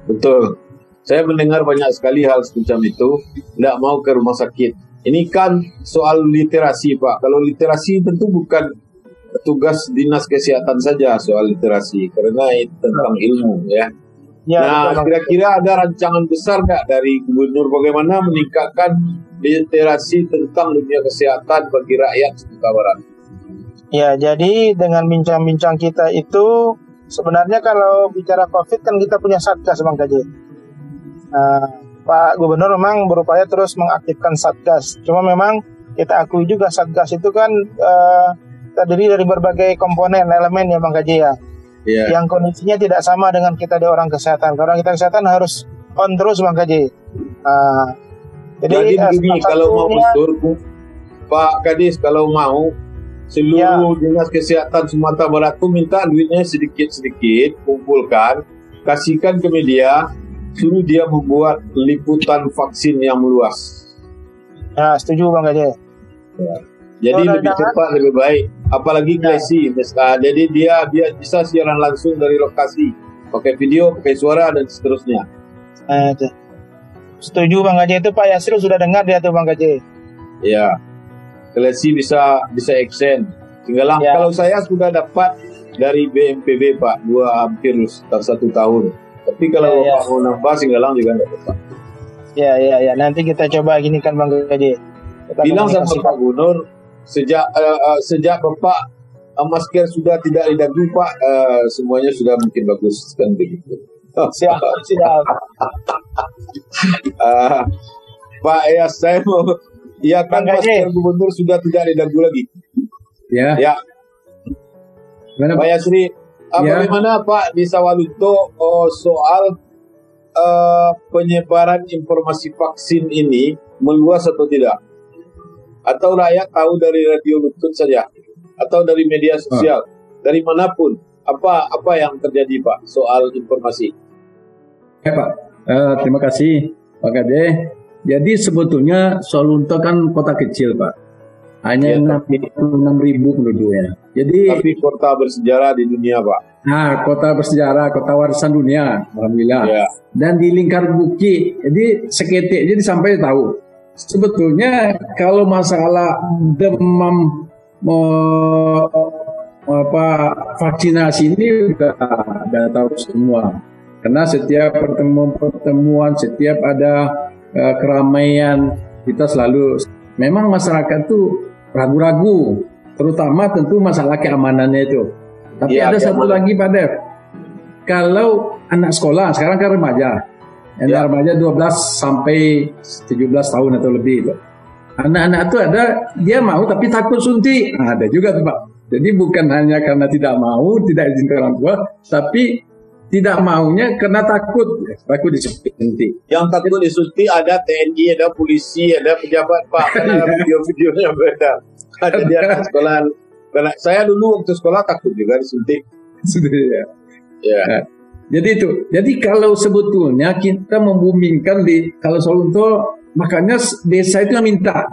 betul. Saya mendengar banyak sekali hal semacam itu. Tidak mau ke rumah sakit. Ini kan soal literasi, Pak. Kalau literasi tentu bukan tugas dinas kesehatan saja soal literasi, karena itu tentang ilmu, ya. Ya, nah, kira-kira ada rancangan besar nggak dari gubernur bagaimana meningkatkan literasi tentang dunia kesehatan bagi rakyat Sumatera Barat? Ya, jadi dengan bincang-bincang kita itu sebenarnya kalau bicara COVID kan kita punya satgas Bang Gaji. Nah, Pak Gubernur memang berupaya terus mengaktifkan satgas. Cuma memang kita akui juga satgas itu kan eh, terdiri dari berbagai komponen elemen ya Bang Gaji ya. Ya. Yang kondisinya tidak sama dengan kita di orang kesehatan. Kalau orang kita kesehatan harus on terus Bang Gaji. Nah, Jadi, salah kalau mau mundur, Pak Kadis, kalau mau seluruh Ya. dinas kesehatan Sumatera Barat itu minta duitnya sedikit-sedikit, kumpulkan, kasihkan ke media, suruh dia membuat liputan vaksin yang meluas. Ya, setuju Bang Gaji. Jadi lebih cepat lebih baik. Apalagi Ya. klasi, misalkan. jadi dia dia bisa siaran langsung dari lokasi, pakai video, pakai suara dan seterusnya. Nah, itu. Setuju Bang Gaji itu Pak Yasril sudah dengar dia tuh Bang Gaji. Ya, klasi bisa bisa extend. Tinggal Ya. kalau saya sudah dapat dari BMPB Pak dua hampir sekitar satu tahun. Tapi kalau Ya, ya. Bapak mau nambah Singgalang juga nggak apa-apa. Ya, ya, ya. Nanti kita coba gini kan Bang Gaji. Kita Bilang sama. Pak Gubernur sejak eh, eh, sejak Bapak eh, masker sudah tidak di dagu Pak eh, semuanya sudah mungkin bagus kan begitu. Siap, siap. Ah, Pak ya saya mau ya kan Bang Gaji. masker Gubernur sudah tidak di dagu lagi. Ya, Ya, gimana Pak? Yasri, Ya. bagaimana Pak di Sawalunto oh, soal eh, penyebaran informasi vaksin ini meluas atau tidak? Atau rakyat tahu dari radio lutut saja? Atau dari media sosial? Dari mana pun? Apa apa yang terjadi Pak soal informasi? Ya Pak, Eh, terima kasih Pak Kade. Jadi sebetulnya Solunto kan kota kecil Pak, hanya Ya, 66 ribu penduduknya. Jadi, Tapi kota bersejarah di dunia Pak. nah kota bersejarah, kota warisan dunia, alhamdulillah. Ya. Dan di lingkar Buki, jadi seketik jadi sampai tahu. Sebetulnya kalau masalah demam mau apa vaksinasi ini udah, udah tahu semua. Karena setiap pertemuan-pertemuan, setiap ada eh, keramaian, kita selalu memang masyarakat tuh ragu-ragu, terutama tentu masalah keamanannya itu. Tapi Iya, ada satu keamanan. lagi Pak Dev, kalau anak sekolah sekarang kan remaja, anak Ya. remaja 12 sampai 17 tahun atau lebih itu. Anak-anak itu ada dia mau tapi takut suntik. Nah, ada juga tuh Pak. Jadi bukan hanya karena tidak mau, tidak izin ke orang tua, tapi tidak maunya karena takut, takut disuntik. Yang takut disuntik ada TNI, ada polisi, ada pejabat Pak. Karena video-videonya beda. Ada di anak sekolah. Saya dulu waktu sekolah takut juga disuntik. Sudah ya. Ya. Jadi itu. Jadi kalau sebetulnya kita membumingkan di kalau Solunto makanya desa itu yang minta.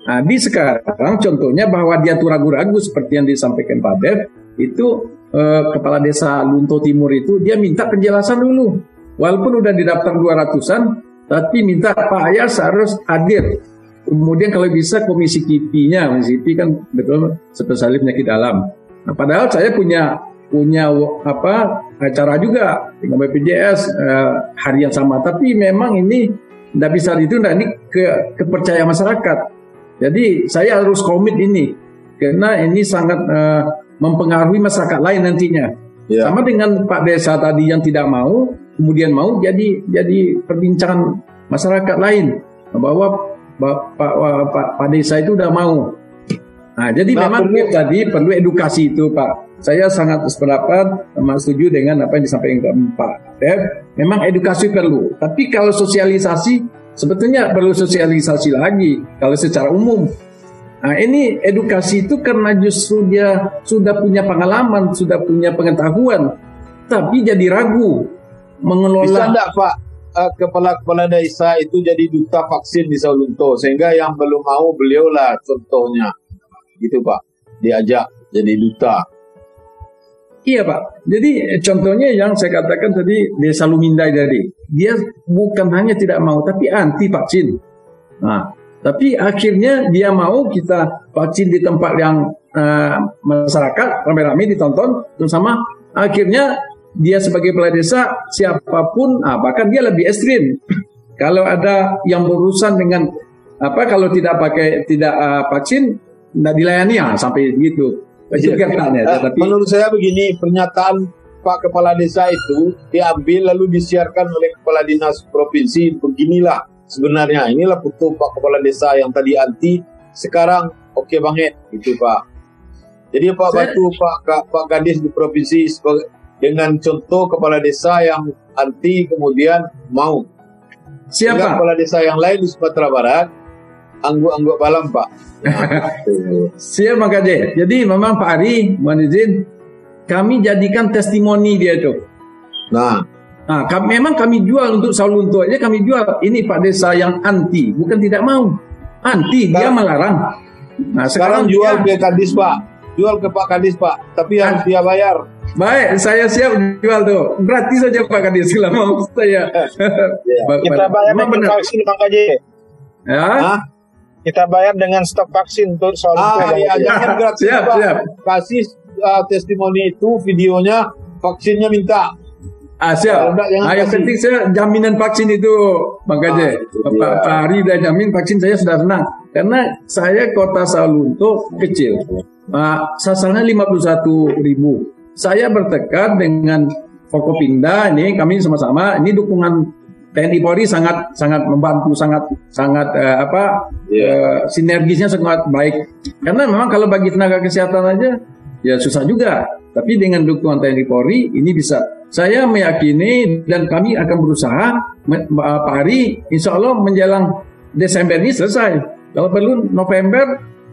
Nah, di sekarang contohnya bahwa dia tuh ragu-ragu seperti yang disampaikan Pak Dev itu eh, kepala desa Lunto Timur itu dia minta penjelasan dulu. Walaupun udah didaftar 200-an tapi minta Pak Ayas harus hadir. Kemudian kalau bisa komisi KIPI-nya, komisi KIPI kan betul spesialis penyakit dalam. Nah, padahal saya punya punya apa acara juga dengan BPJS eh, hari yang sama, tapi memang ini tidak bisa itu nah, ini ke kepercayaan masyarakat. Jadi saya harus komit ini karena ini sangat eh, mempengaruhi masyarakat lain nantinya. Ya. Sama dengan Pak Desa tadi yang tidak mau, kemudian mau jadi jadi perbincangan masyarakat lain bahwa Pak, Pak, Pak, Pak Desa itu udah mau. Nah, jadi Nah, memang perlu- tadi perlu edukasi itu Pak. Saya sangat sependapat, setuju dengan apa yang disampaikan Pak Dev. Memang edukasi perlu, tapi kalau sosialisasi sebetulnya perlu sosialisasi lagi kalau secara umum. Nah, ini edukasi itu karena justru dia sudah punya pengalaman, sudah punya pengetahuan, tapi jadi ragu mengelola. Bisa enggak Pak kepala-kepala desa itu jadi duta vaksin di Saulunto sehingga yang belum mau beliau contohnya, gitu Pak, diajak jadi duta. Iya Pak. Jadi contohnya yang saya katakan tadi Desa Lumindai tadi, dia bukan hanya tidak mau tapi anti vaksin. Nah, tapi akhirnya dia mau kita vaksin di tempat yang uh, masyarakat ramai-ramai ditonton, terutama akhirnya dia sebagai kepala desa siapa pun, ah, bahkan dia lebih ekstrim. kalau ada yang berurusan dengan apa kalau tidak pakai tidak uh, vaksin, tidak dilayani ya sampai begitu. Ya, tapi menurut saya begini pernyataan Pak Kepala Desa itu diambil lalu disiarkan oleh Kepala Dinas Provinsi beginilah sebenarnya inilah foto Pak Kepala Desa yang tadi anti sekarang oke okay banget itu Pak. Jadi Pak Saya... Batu Pak Pak Gadis di provinsi dengan contoh kepala desa yang anti kemudian mau. Siapa? Dengan kepala desa yang lain di Sumatera Barat angguk-angguk balam Pak. Siapa Pak Kade. Jadi memang Pak Ari, mohon izin, kami jadikan testimoni dia itu. Nah, Nah, kami, memang kami jual untuk Saul untuk aja kami jual. Ini Pak Desa yang anti, bukan tidak mau. Anti, dia melarang. Nah, sekarang, sekarang jual dia, ke Kadis Pak. Jual ke Pak Kadis Pak, tapi harus dia bayar. Baik, saya siap jual tuh. Gratis saja Pak Kadis kalau mau saya. ya. Kita bayar vaksin Pak KJ. Ya. Hah? Kita bayar dengan stok vaksin untuk soal ah, iya, jangan gratis siap, Pak. Siap. Kasih uh, testimoni itu videonya vaksinnya minta Ah, siap. Ah, yang penting saya jaminan vaksin itu, Bang Gaje. Ah, Pak, Pak Hari udah jamin vaksin saya sudah senang. Karena saya kota Salunto kecil. Ah, sasarannya 51 ribu. Saya bertekad dengan Forkopimda ini kami sama-sama ini dukungan TNI Polri sangat sangat membantu sangat sangat uh, apa yeah. Iya. uh, sinergisnya sangat baik karena memang kalau bagi tenaga kesehatan aja ya susah juga tapi dengan dukungan TNI Polri ini bisa saya meyakini dan kami akan berusaha Pak Hari insya Allah menjelang Desember ini selesai. Kalau perlu November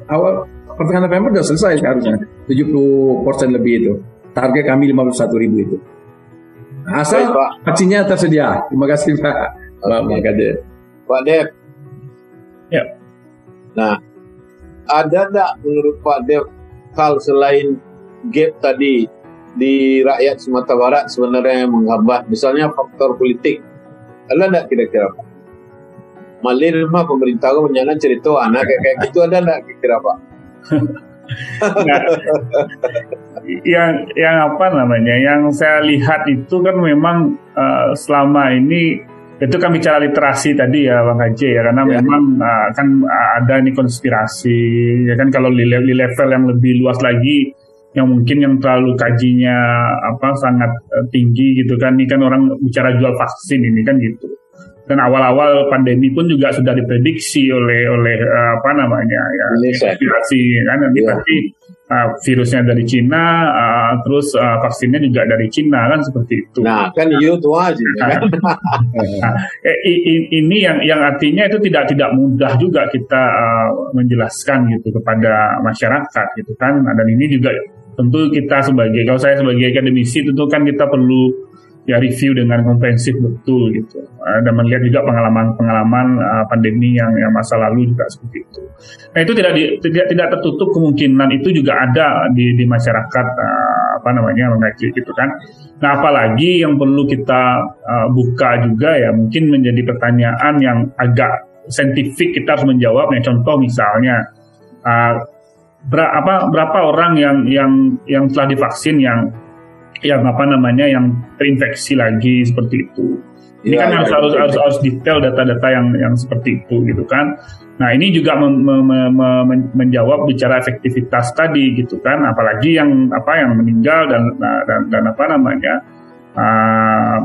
awal pertengahan November sudah selesai harusnya 70 persen lebih itu. Target kami 51 ribu itu. Asal Baik, vaksinnya tersedia. Terima kasih Pak. Pak Kade. Pak Dev. Ya. Nah, ada tidak menurut Pak Dev hal selain gap tadi di rakyat Sumatera Barat sebenarnya yang menghambat misalnya faktor politik ada enggak kira-kira Pak? Malir mah pemerintah menyangan cerita anak kayak, kayak gitu ada enggak kira-kira Pak? nah, yang yang apa namanya yang saya lihat itu kan memang uh, selama ini itu kan bicara literasi tadi ya Bang Haji ya karena ya. memang uh, kan ada nih konspirasi ya kan kalau di level yang lebih luas lagi yang mungkin yang terlalu kajinya apa sangat uh, tinggi gitu kan ini kan orang bicara jual vaksin ini kan gitu dan awal-awal pandemi pun juga sudah diprediksi oleh oleh uh, apa namanya ya konspirasi kan? Nanti yeah. pasti uh, virusnya dari Cina uh, terus uh, vaksinnya juga dari Cina kan? Seperti itu. Nah kan itu tuh aja kan? nah, ini yang yang artinya itu tidak tidak mudah juga kita uh, menjelaskan gitu kepada masyarakat gitu kan? Nah, dan ini juga tentu kita sebagai kalau saya sebagai akademisi tentu kan kita perlu ya review dengan komprehensif betul gitu uh, dan melihat juga pengalaman-pengalaman uh, pandemi yang yang masa lalu juga seperti itu. Nah itu tidak di, tidak tidak tertutup kemungkinan itu juga ada di di masyarakat uh, apa namanya mengaji gitu kan. Nah apalagi yang perlu kita buka juga ya mungkin menjadi pertanyaan yang agak saintifik kita harus menjawabnya. Contoh misalnya uh, ber, apa berapa orang yang yang yang telah divaksin yang yang apa namanya yang terinfeksi lagi seperti itu. Ini ya, kan ya, harus, ya, harus ya. harus harus detail data-data yang yang seperti itu gitu kan. Nah ini juga me, me, me, me, menjawab bicara efektivitas tadi gitu kan. Apalagi yang apa yang meninggal dan dan, dan apa namanya uh,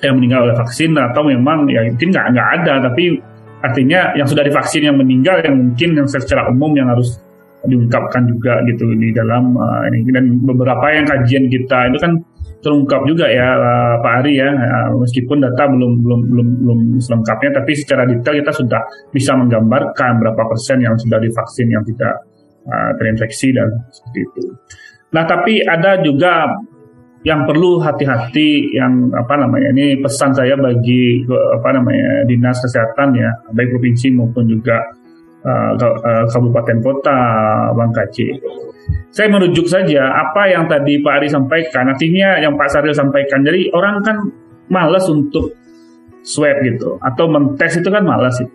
yang meninggal oleh vaksin atau memang ya mungkin nggak nggak ada tapi artinya yang sudah divaksin yang meninggal yang mungkin yang secara umum yang harus diungkapkan juga gitu di dalam uh, ini dan beberapa yang kajian kita itu kan terungkap juga ya uh, Pak Ari ya uh, meskipun data belum belum belum belum selengkapnya tapi secara detail kita sudah bisa menggambarkan berapa persen yang sudah divaksin yang tidak uh, terinfeksi dan seperti itu. Nah tapi ada juga yang perlu hati-hati yang apa namanya ini pesan saya bagi apa namanya dinas kesehatan ya baik provinsi maupun juga uh, kabupaten kota Bangkaci saya merujuk saja apa yang tadi Pak Ari sampaikan, artinya yang Pak Saril sampaikan. Jadi orang kan malas untuk swab gitu atau mentes itu kan malas sih.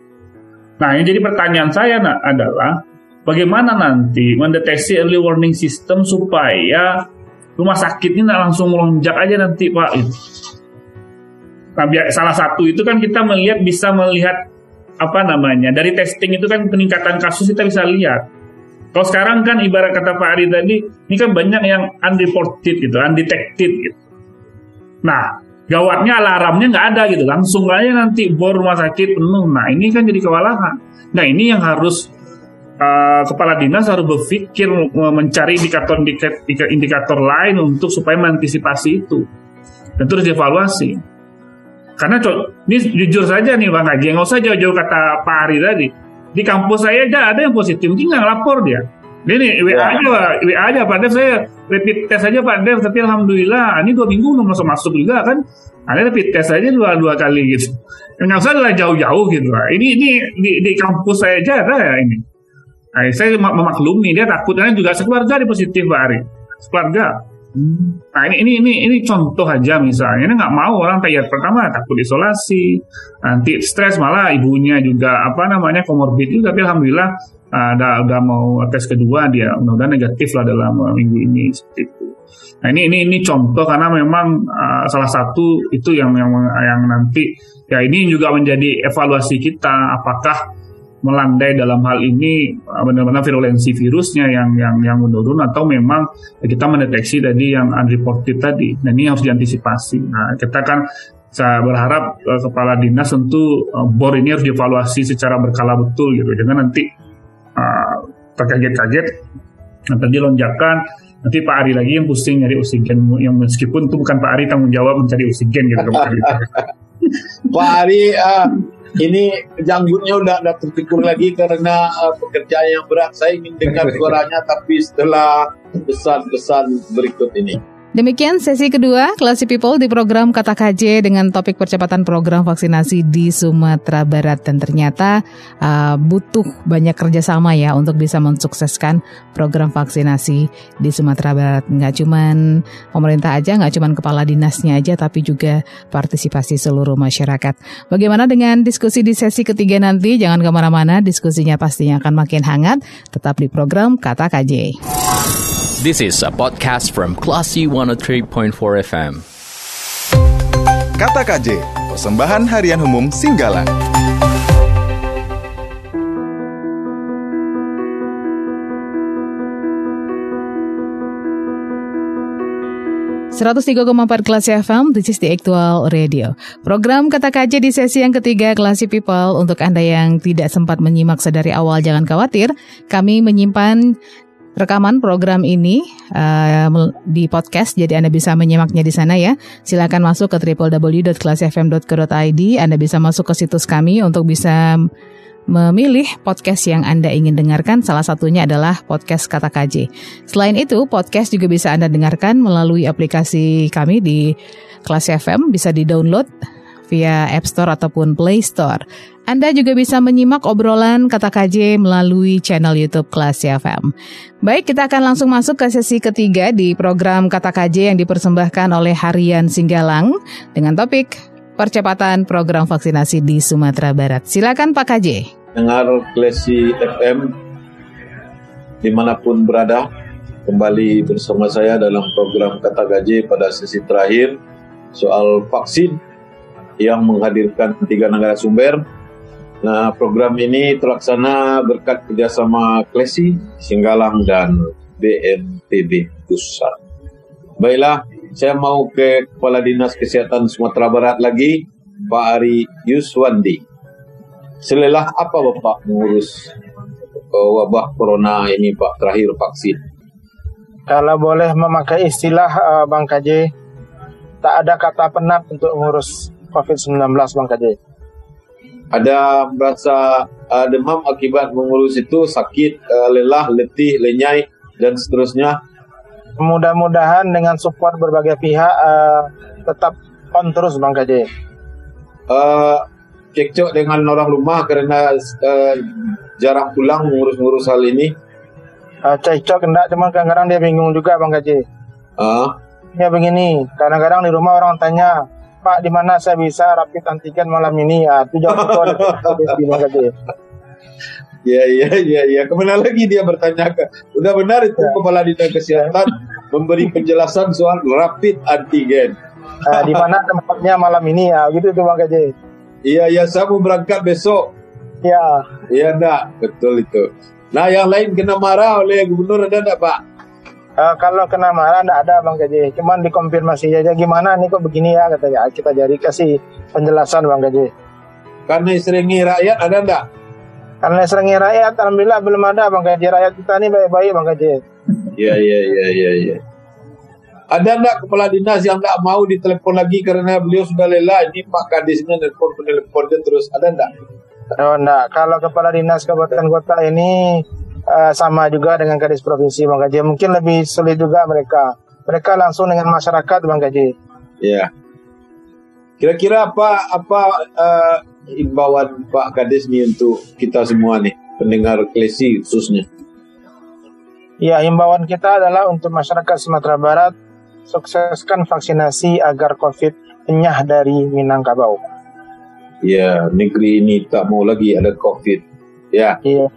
Nah, yang jadi pertanyaan saya adalah bagaimana nanti mendeteksi early warning system supaya rumah sakit ini langsung melonjak aja nanti Pak. Nah, salah satu itu kan kita melihat bisa melihat apa namanya dari testing itu kan peningkatan kasus kita bisa lihat kalau sekarang kan ibarat kata Pak Ari tadi, ini kan banyak yang unreported gitu, undetected gitu. Nah, gawatnya alarmnya nggak ada gitu, langsung aja nanti bor rumah sakit penuh. Nah, ini kan jadi kewalahan. Nah, ini yang harus uh, kepala dinas harus berpikir mencari indikator-indikator indikator lain untuk supaya mengantisipasi itu. Dan terus dievaluasi. Karena ini jujur saja nih Bang Haji, nggak usah jauh-jauh kata Pak Ari tadi di kampus saya aja ada yang positif, mungkin nggak lapor dia. Ini WA ya. aja, WA aja Pak Dev saya rapid test aja Pak Dev, tapi alhamdulillah ini dua minggu belum masuk masuk juga kan. Ada rapid test aja dua dua kali gitu. Nggak usah lah jauh-jauh gitu lah. Ini ini di, di kampus saya aja ada ya ini. Nah, saya memaklumi dia takut karena juga sekeluarga di positif Pak Ari. Sekeluarga. Nah ini ini ini ini contoh aja misalnya, ini nggak mau orang kayak pertama takut isolasi, nanti stres malah ibunya juga apa namanya komorbid juga, tapi alhamdulillah ada udah mau tes kedua dia mudah-mudahan negatif lah dalam minggu ini seperti itu. Nah ini ini ini contoh karena memang uh, salah satu itu yang yang yang nanti ya ini juga menjadi evaluasi kita apakah melandai dalam hal ini uh, benar-benar virulensi virusnya yang yang yang menurun atau memang kita mendeteksi tadi yang unreported tadi. Nah ini harus diantisipasi. Nah kita kan saya berharap uh, kepala dinas tentu uh, bor ini harus dievaluasi secara berkala betul gitu. Jangan nanti uh, terkaget-kaget nanti lonjakan nanti Pak Ari lagi yang pusing nyari oksigen yang meskipun itu bukan Pak Ari tanggung jawab mencari oksigen gitu Pak Ari uh, ini janggutnya udah udah terpikir lagi karena uh, pekerjaan yang berat. Saya ingin dengar suaranya tapi setelah pesan-pesan berikut ini. Demikian sesi kedua Classy People di program Kata KJ dengan topik percepatan program vaksinasi di Sumatera Barat dan ternyata uh, butuh banyak kerjasama ya untuk bisa mensukseskan program vaksinasi di Sumatera Barat. Nggak cuma pemerintah aja, nggak cuma kepala dinasnya aja, tapi juga partisipasi seluruh masyarakat. Bagaimana dengan diskusi di sesi ketiga nanti? Jangan ke mana-mana, diskusinya pastinya akan makin hangat. Tetap di program Kata KJ. This is a podcast from Classy 103.4 FM. Kata KJ, persembahan harian umum Singgalang. empat kelas FM, this is the actual radio. Program Kata KJ di sesi yang ketiga Classy People. Untuk Anda yang tidak sempat menyimak sedari awal, jangan khawatir. Kami menyimpan rekaman program ini uh, di podcast, jadi Anda bisa menyimaknya di sana ya. Silakan masuk ke www.kelasfm.co.id. Anda bisa masuk ke situs kami untuk bisa memilih podcast yang Anda ingin dengarkan. Salah satunya adalah podcast Kata KJ. Selain itu, podcast juga bisa Anda dengarkan melalui aplikasi kami di Kelas FM, bisa di-download via App Store ataupun Play Store. Anda juga bisa menyimak obrolan kata KJ melalui channel YouTube Kelas FM. Baik, kita akan langsung masuk ke sesi ketiga di program Kata KJ yang dipersembahkan oleh Harian Singgalang dengan topik percepatan program vaksinasi di Sumatera Barat. Silakan Pak KJ. Dengar Klesi FM di mana pun berada, kembali bersama saya dalam program Kata KJ pada sesi terakhir soal vaksin yang menghadirkan tiga negara sumber Nah, program ini terlaksana berkat kerjasama Klesi, Singgalang, dan BNPB Pusat. Baiklah, saya mau ke Kepala Dinas Kesehatan Sumatera Barat lagi, Pak Ari Yuswandi. Selelah apa Bapak mengurus uh, wabah corona ini Pak, terakhir vaksin? Kalau boleh memakai istilah uh, Bang KJ, tak ada kata penat untuk mengurus COVID-19 Bang KJ. Ada merasa uh, demam akibat mengurus itu, sakit, uh, lelah, letih, lenyai, dan seterusnya. Mudah-mudahan dengan support berbagai pihak uh, tetap on terus Bang KJ. Uh, cekcok dengan orang rumah karena uh, jarang pulang mengurus-ngurus hal ini. Uh, cekcok enggak, cuman kadang-kadang dia bingung juga Bang KJ. Uh, Ya begini, kadang-kadang di rumah orang tanya, Pak di mana saya bisa rapid antigen malam ini? Ya, itu jawab itu ada di Bang KJ. Ya, ya, ya, ya. Ke mana lagi dia bertanya ke? Udah benar itu Ya. kepala dinas kesehatan memberi penjelasan soal rapid antigen. Uh, di mana tempatnya malam ini? Ya, gitu tuh Bang KJ. Iya, ya, saya mau berangkat besok. Ya, Iya, enggak, betul itu. Nah, yang lain kena marah oleh gubernur ada enggak, Pak? Uh, kalau kena marah enggak ada Bang KJ. Cuman dikonfirmasi aja gimana nih kok begini ya katanya. Kita jadi kasih penjelasan Bang KJ. Karena serengi rakyat ada enggak? Karena seringnya rakyat, alhamdulillah belum ada Bang KJ. Rakyat kita ini baik-baik Bang KJ. Iya, iya, iya, iya, iya. Ada enggak kepala dinas yang enggak mau ditelepon lagi karena beliau sudah lelah? Ini Pak Kadisnya nelpon penelponnya terus. Ada enggak? Oh enggak, kalau kepala dinas kabupaten kota ini eh, sama juga dengan kadis provinsi Bang Gaji. Mungkin lebih sulit juga mereka. Mereka langsung dengan masyarakat Bang Gaji. Ya. Kira-kira apa apa uh, imbauan Pak Kadis nih untuk kita semua nih, pendengar klesi khususnya? Ya, himbauan kita adalah untuk masyarakat Sumatera Barat sukseskan vaksinasi agar COVID enyah dari Minangkabau. Ya, negeri ini tak mau lagi ada COVID. Ya, Iya.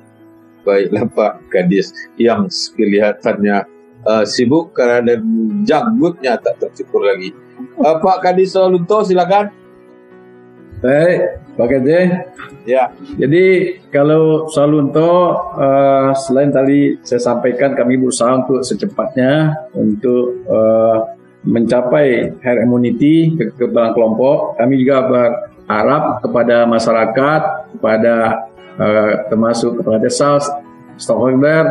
Baiklah Pak Kadis yang kelihatannya uh, sibuk karena janggutnya tak tercukur lagi. Uh, Pak Kadis Solunto silakan. Baik, Pak Gede. Ya, Jadi kalau soal untuk eh, selain tadi saya sampaikan kami berusaha untuk secepatnya untuk eh, mencapai herd immunity ke kekebalan kelompok. Kami juga berharap kepada masyarakat, kepada eh, termasuk kepada desa, stakeholder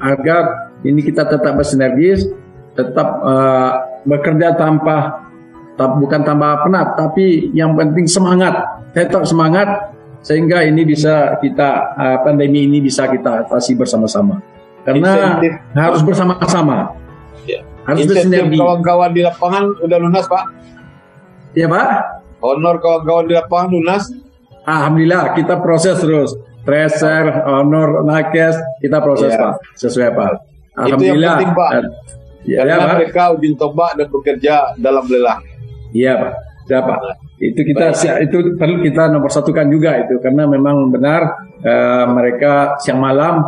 agar ini kita tetap bersinergis, tetap eh, bekerja tanpa bukan tambah penat, tapi yang penting semangat, tetap semangat sehingga ini bisa kita uh, pandemi ini bisa kita atasi bersama-sama. Karena Insentif. harus bersama-sama, ya. harus bersinergi. kawan-kawan di lapangan udah lunas Pak. Ya Pak, Honor kawan-kawan di lapangan lunas. Alhamdulillah kita proses terus. Tracer, honor, nakes, kita proses Ya. Pak, sesuai Pak. Itu yang Alhamdulillah. penting, Pak. Dan- Ya, Karena ya, Pak. mereka ujung tombak dan bekerja dalam lelah. Iya Pak, ya Pak. Itu kita Baik. itu perlu kita nomor satukan juga itu karena memang benar eh, mereka siang malam.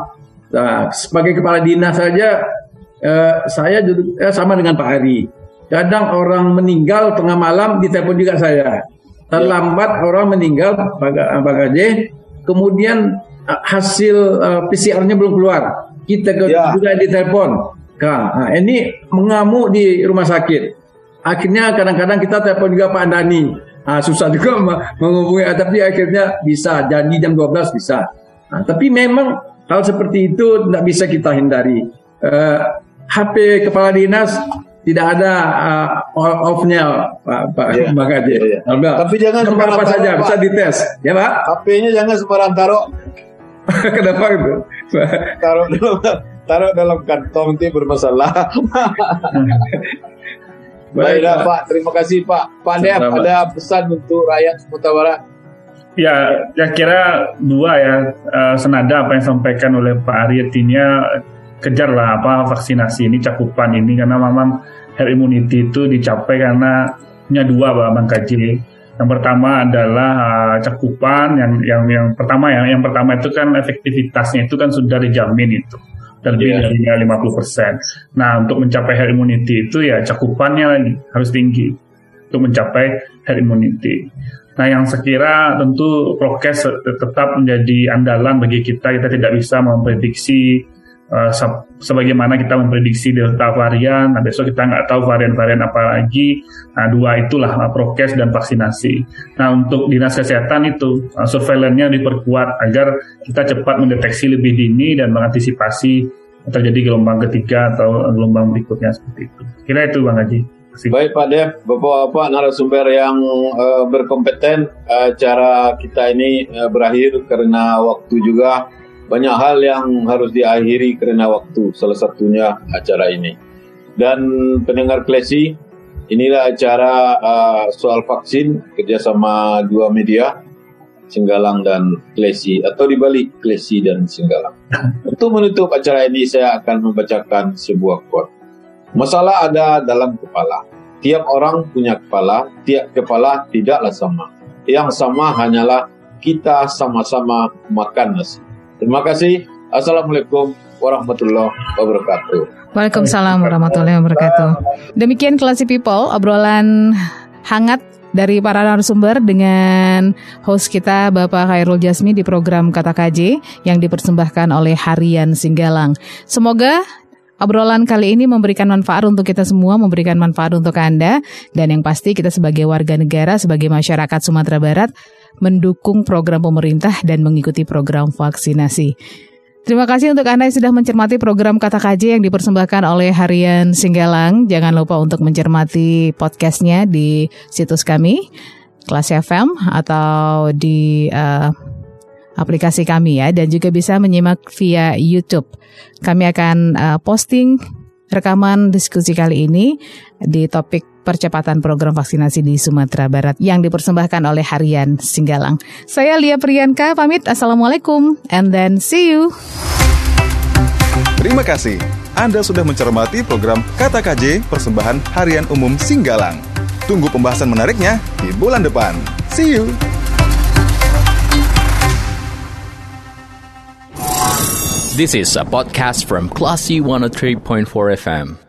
Nah, sebagai kepala dinas saja eh, saya juga eh, sama dengan Pak Hari. Kadang orang meninggal tengah malam ditelepon juga saya. Terlambat orang meninggal Pak Pak Gaje, kemudian eh, hasil eh, PCR-nya belum keluar. Kita ke, Ya. juga ditelepon. Kang, nah, ini mengamuk di rumah sakit. Akhirnya kadang-kadang kita telepon juga Pak Andani. Ah, susah juga me- menghubungi, ah, tapi akhirnya bisa. Janji jam 12 bisa. Nah, tapi memang hal seperti itu tidak bisa kita hindari. Eh, HP kepala dinas tidak ada ah, off-nya Pak Pak Bang iya, iya. Alhamdulillah. Tapi jangan Nomor sembarang apa saja taruh, bisa Pak. dites, ya Pak. HP-nya jangan sembarang taruh, Kenapa itu? taruh dalam taruh dalam kantong itu bermasalah. Baiklah Pak, terima kasih Pak. Pak Dev, ada pesan untuk rakyat Sumatera Barat? Ya, ya kira dua ya eh, senada apa yang disampaikan oleh Pak Arya kejarlah apa vaksinasi ini cakupan ini karena memang herd immunity itu dicapai karena punya dua Bang Kaji. Yang pertama adalah eh, cakupan yang yang yang pertama ya yang pertama itu kan efektivitasnya itu kan sudah dijamin itu lebih Iya. dari 50%. Nah, untuk mencapai herd immunity itu ya cakupannya lagi harus tinggi untuk mencapai herd immunity. Nah, yang sekira tentu prokes tetap menjadi andalan bagi kita. Kita tidak bisa memprediksi uh, se- sebagaimana kita memprediksi delta varian. Nah, besok kita nggak tahu varian-varian apa lagi. Nah, dua itulah uh, prokes dan vaksinasi. Nah, untuk dinas kesehatan itu uh, surveillance-nya diperkuat agar kita cepat mendeteksi lebih dini dan mengantisipasi terjadi gelombang ketiga atau gelombang berikutnya seperti itu. Kira itu Bang Haji. Baik Pak Dev, Bapak-Bapak narasumber yang uh, berkompeten, acara kita ini uh, berakhir karena waktu juga banyak hal yang harus diakhiri karena waktu, salah satunya acara ini. Dan pendengar Klesi, inilah acara uh, soal vaksin kerjasama dua media, Singgalang dan Klesi, atau dibalik Klesi dan Singgalang. Untuk menutup acara ini, saya akan membacakan sebuah quote. Masalah ada dalam kepala Tiap orang punya kepala, tiap kepala tidaklah sama. Yang sama hanyalah kita sama-sama makan nasi. Terima kasih. Assalamualaikum warahmatullahi wabarakatuh. Waalaikumsalam warahmatullahi wabarakatuh. Demikian Classy People, obrolan hangat dari para narasumber dengan host kita Bapak Khairul Jasmi di program Kata KJ yang dipersembahkan oleh Harian Singgalang. Semoga Obrolan kali ini memberikan manfaat untuk kita semua, memberikan manfaat untuk Anda, dan yang pasti kita sebagai warga negara, sebagai masyarakat Sumatera Barat, mendukung program pemerintah dan mengikuti program vaksinasi. Terima kasih untuk Anda yang sudah mencermati program Kata KJ yang dipersembahkan oleh Harian Singgalang. Jangan lupa untuk mencermati podcastnya di situs kami, Kelas FM, atau di uh, aplikasi kami ya dan juga bisa menyimak via YouTube. Kami akan uh, posting rekaman diskusi kali ini di topik percepatan program vaksinasi di Sumatera Barat yang dipersembahkan oleh Harian Singgalang. Saya Lia Priyanka pamit Assalamualaikum and then see you. Terima kasih. Anda sudah mencermati program Kata KJ Persembahan Harian Umum Singgalang. Tunggu pembahasan menariknya di bulan depan. See you. This is a podcast from Classy 103.4 FM.